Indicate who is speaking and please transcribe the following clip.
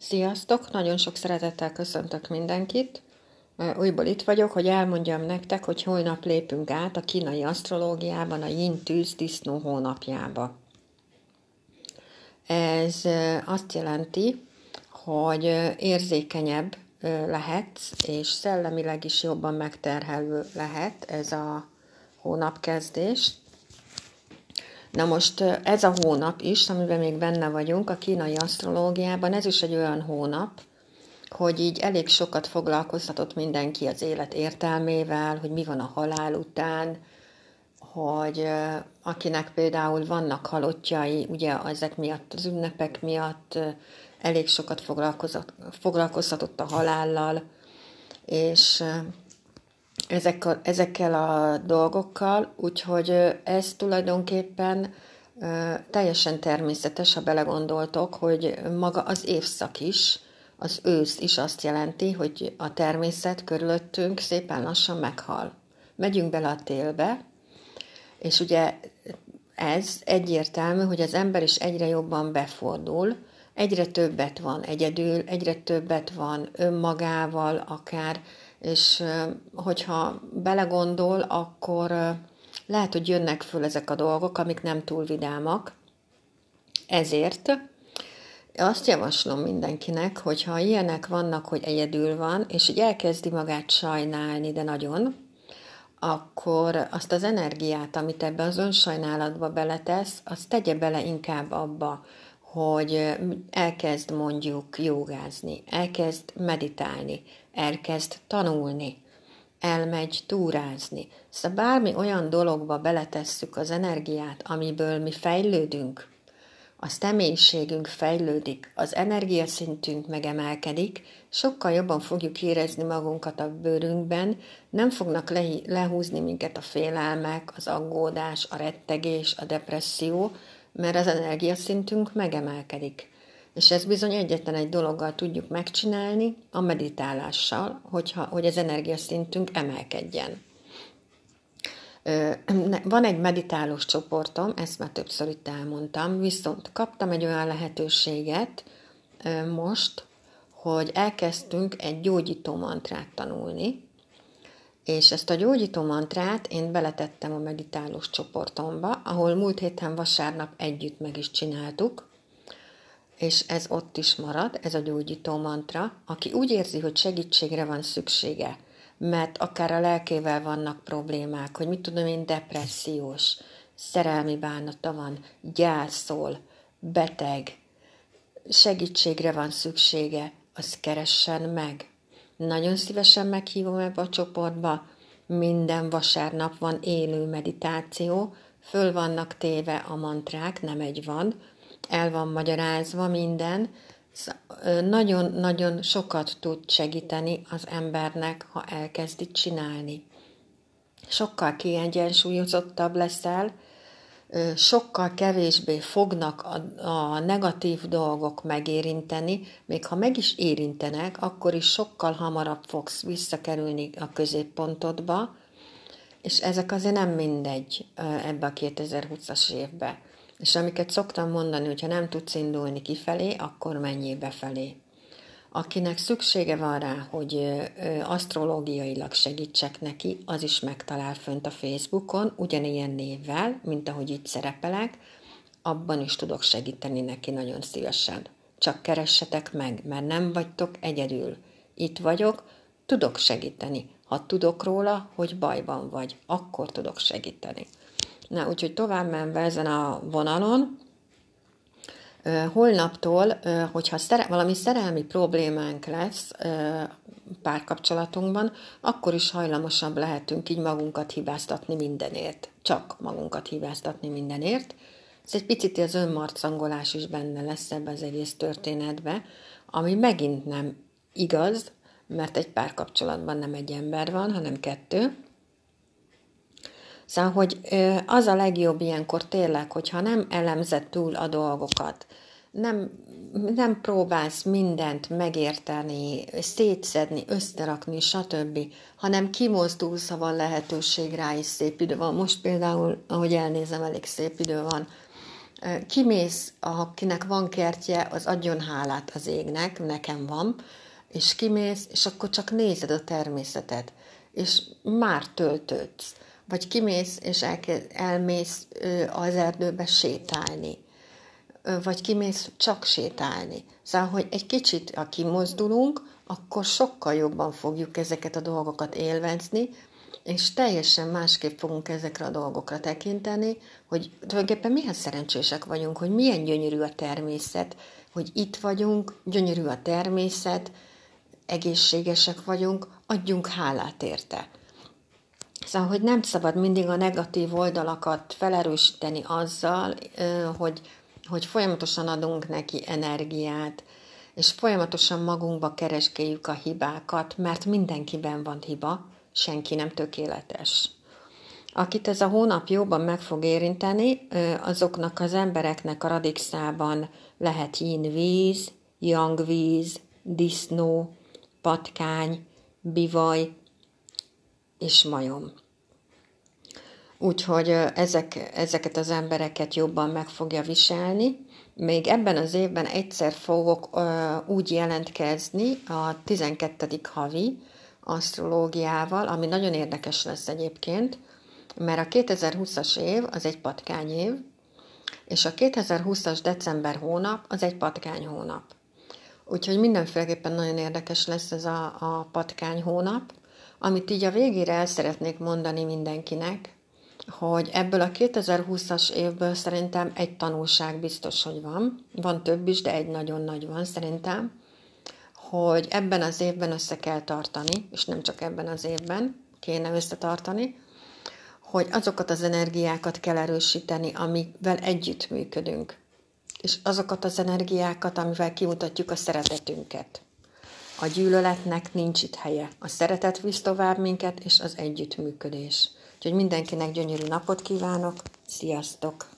Speaker 1: Sziasztok! Nagyon sok szeretettel köszöntök mindenkit. Újból itt vagyok, hogy elmondjam nektek, hogy holnap lépünk át a kínai asztrológiában a Yin Tűz Disznó hónapjába. Ez azt jelenti, hogy érzékenyebb lehetsz, és szellemileg is jobban megterhelő lehet ez a hónapkezdés. Na most ez a hónap is, amiben még benne vagyunk, a kínai asztrológiában, ez is egy olyan hónap, hogy így elég sokat foglalkoztatott mindenki az élet értelmével, hogy mi van a halál után, hogy akinek például vannak halottjai, ugye ezek miatt, az ünnepek miatt elég sokat foglalkoztatott a halállal, és ezekkel, ezekkel a dolgokkal, úgyhogy ez tulajdonképpen teljesen természetes, ha belegondoltok, hogy maga az évszak is, az ősz is azt jelenti, hogy a természet körülöttünk szépen lassan meghal. Megyünk bele a télbe, és ugye ez egyértelmű, hogy az ember is egyre jobban befordul, egyre többet van egyedül, egyre többet van önmagával akár, és hogyha belegondol, akkor lehet, hogy jönnek föl ezek a dolgok, amik nem túl vidámak. Ezért azt javaslom mindenkinek, hogyha ilyenek vannak, hogy egyedül van, és hogy elkezdi magát sajnálni, de nagyon, akkor azt az energiát, amit ebbe az önsajnálatba beletesz, azt tegye bele inkább abba, hogy elkezd mondjuk jogázni, elkezd meditálni, elkezd tanulni, elmegy túrázni. Szóval bármi olyan dologba beletesszük az energiát, amiből mi fejlődünk, a személyiségünk fejlődik, az energiaszintünk megemelkedik, sokkal jobban fogjuk érezni magunkat a bőrünkben, nem fognak lehúzni minket a félelmek, az aggódás, a rettegés, a depresszió, mert az energiaszintünk megemelkedik. És ez bizony egyetlen egy dologgal tudjuk megcsinálni, a meditálással, hogyha, hogy az energiaszintünk emelkedjen. Van egy meditálós csoportom, ezt már többször itt elmondtam, viszont kaptam egy olyan lehetőséget most, hogy elkezdtünk egy gyógyító mantrát tanulni, és ezt a gyógyító mantrát én beletettem a meditálós csoportomba, ahol múlt héten vasárnap együtt meg is csináltuk, és ez ott is marad, ez a gyógyító mantra, aki úgy érzi, hogy segítségre van szüksége, mert akár a lelkével vannak problémák, hogy mit tudom én, depressziós, szerelmi bánata van, gyászol, beteg, segítségre van szüksége, az keressen meg. Nagyon szívesen meghívom ebbe a csoportba, minden vasárnap van élő meditáció, föl vannak téve a mantrák, nem egy van, el van magyarázva minden, nagyon-nagyon sokat tud segíteni az embernek, ha elkezdi csinálni. Sokkal kiegyensúlyozottabb leszel, sokkal kevésbé fognak a, a negatív dolgok megérinteni, még ha meg is érintenek, akkor is sokkal hamarabb fogsz visszakerülni a középpontodba, és ezek azért nem mindegy ebbe a 2020-as évbe. És amiket szoktam mondani, hogy ha nem tudsz indulni kifelé, akkor menjél befelé. Akinek szüksége van rá, hogy asztrológiailag segítsek neki, az is megtalál fönt a Facebookon, ugyanilyen névvel, mint ahogy itt szerepelek, abban is tudok segíteni neki nagyon szívesen. Csak keressetek meg, mert nem vagytok egyedül. Itt vagyok, tudok segíteni. Ha tudok róla, hogy bajban vagy, akkor tudok segíteni. Na, úgyhogy tovább menve ezen a vonalon, holnaptól, hogyha szere- valami szerelmi problémánk lesz párkapcsolatunkban, akkor is hajlamosabb lehetünk így magunkat hibáztatni mindenért. Csak magunkat hibáztatni mindenért. Ez egy picit az önmarcangolás is benne lesz ebbe az egész történetbe, ami megint nem igaz, mert egy párkapcsolatban nem egy ember van, hanem kettő, Szóval, hogy az a legjobb ilyenkor tényleg, hogyha nem elemzed túl a dolgokat, nem, nem próbálsz mindent megérteni, szétszedni, összerakni, stb., hanem kimozdulsz, ha van lehetőség rá is szép idő van. Most például, ahogy elnézem, elég szép idő van, Kimész, akinek van kertje, az adjon hálát az égnek, nekem van, és kimész, és akkor csak nézed a természetet, és már töltődsz. Vagy kimész, és elkezd, elmész az erdőbe sétálni. Vagy kimész csak sétálni. Szóval, hogy egy kicsit, ha kimozdulunk, akkor sokkal jobban fogjuk ezeket a dolgokat élvezni, és teljesen másképp fogunk ezekre a dolgokra tekinteni, hogy tulajdonképpen milyen szerencsések vagyunk, hogy milyen gyönyörű a természet, hogy itt vagyunk, gyönyörű a természet, egészségesek vagyunk, adjunk hálát érte. Szóval, hogy nem szabad mindig a negatív oldalakat felerősíteni azzal, hogy, hogy folyamatosan adunk neki energiát, és folyamatosan magunkba kereskéljük a hibákat, mert mindenkiben van hiba, senki nem tökéletes. Akit ez a hónap jobban meg fog érinteni, azoknak az embereknek a radixában lehet yin víz, yang víz, disznó, patkány, bivaj és majom. Úgyhogy ezek, ezeket az embereket jobban meg fogja viselni. Még ebben az évben egyszer fogok ö, úgy jelentkezni a 12. havi asztrológiával, ami nagyon érdekes lesz egyébként, mert a 2020-as év az egy patkány év, és a 2020-as december hónap az egy patkány hónap. Úgyhogy mindenféleképpen nagyon érdekes lesz ez a, a patkány hónap, amit így a végére el szeretnék mondani mindenkinek, hogy ebből a 2020-as évből szerintem egy tanulság biztos, hogy van. Van több is, de egy nagyon nagy van szerintem, hogy ebben az évben össze kell tartani, és nem csak ebben az évben kéne összetartani, hogy azokat az energiákat kell erősíteni, amivel együtt működünk és azokat az energiákat, amivel kimutatjuk a szeretetünket. A gyűlöletnek nincs itt helye. A szeretet visz tovább minket, és az együttműködés. Úgyhogy mindenkinek gyönyörű napot kívánok. Sziasztok!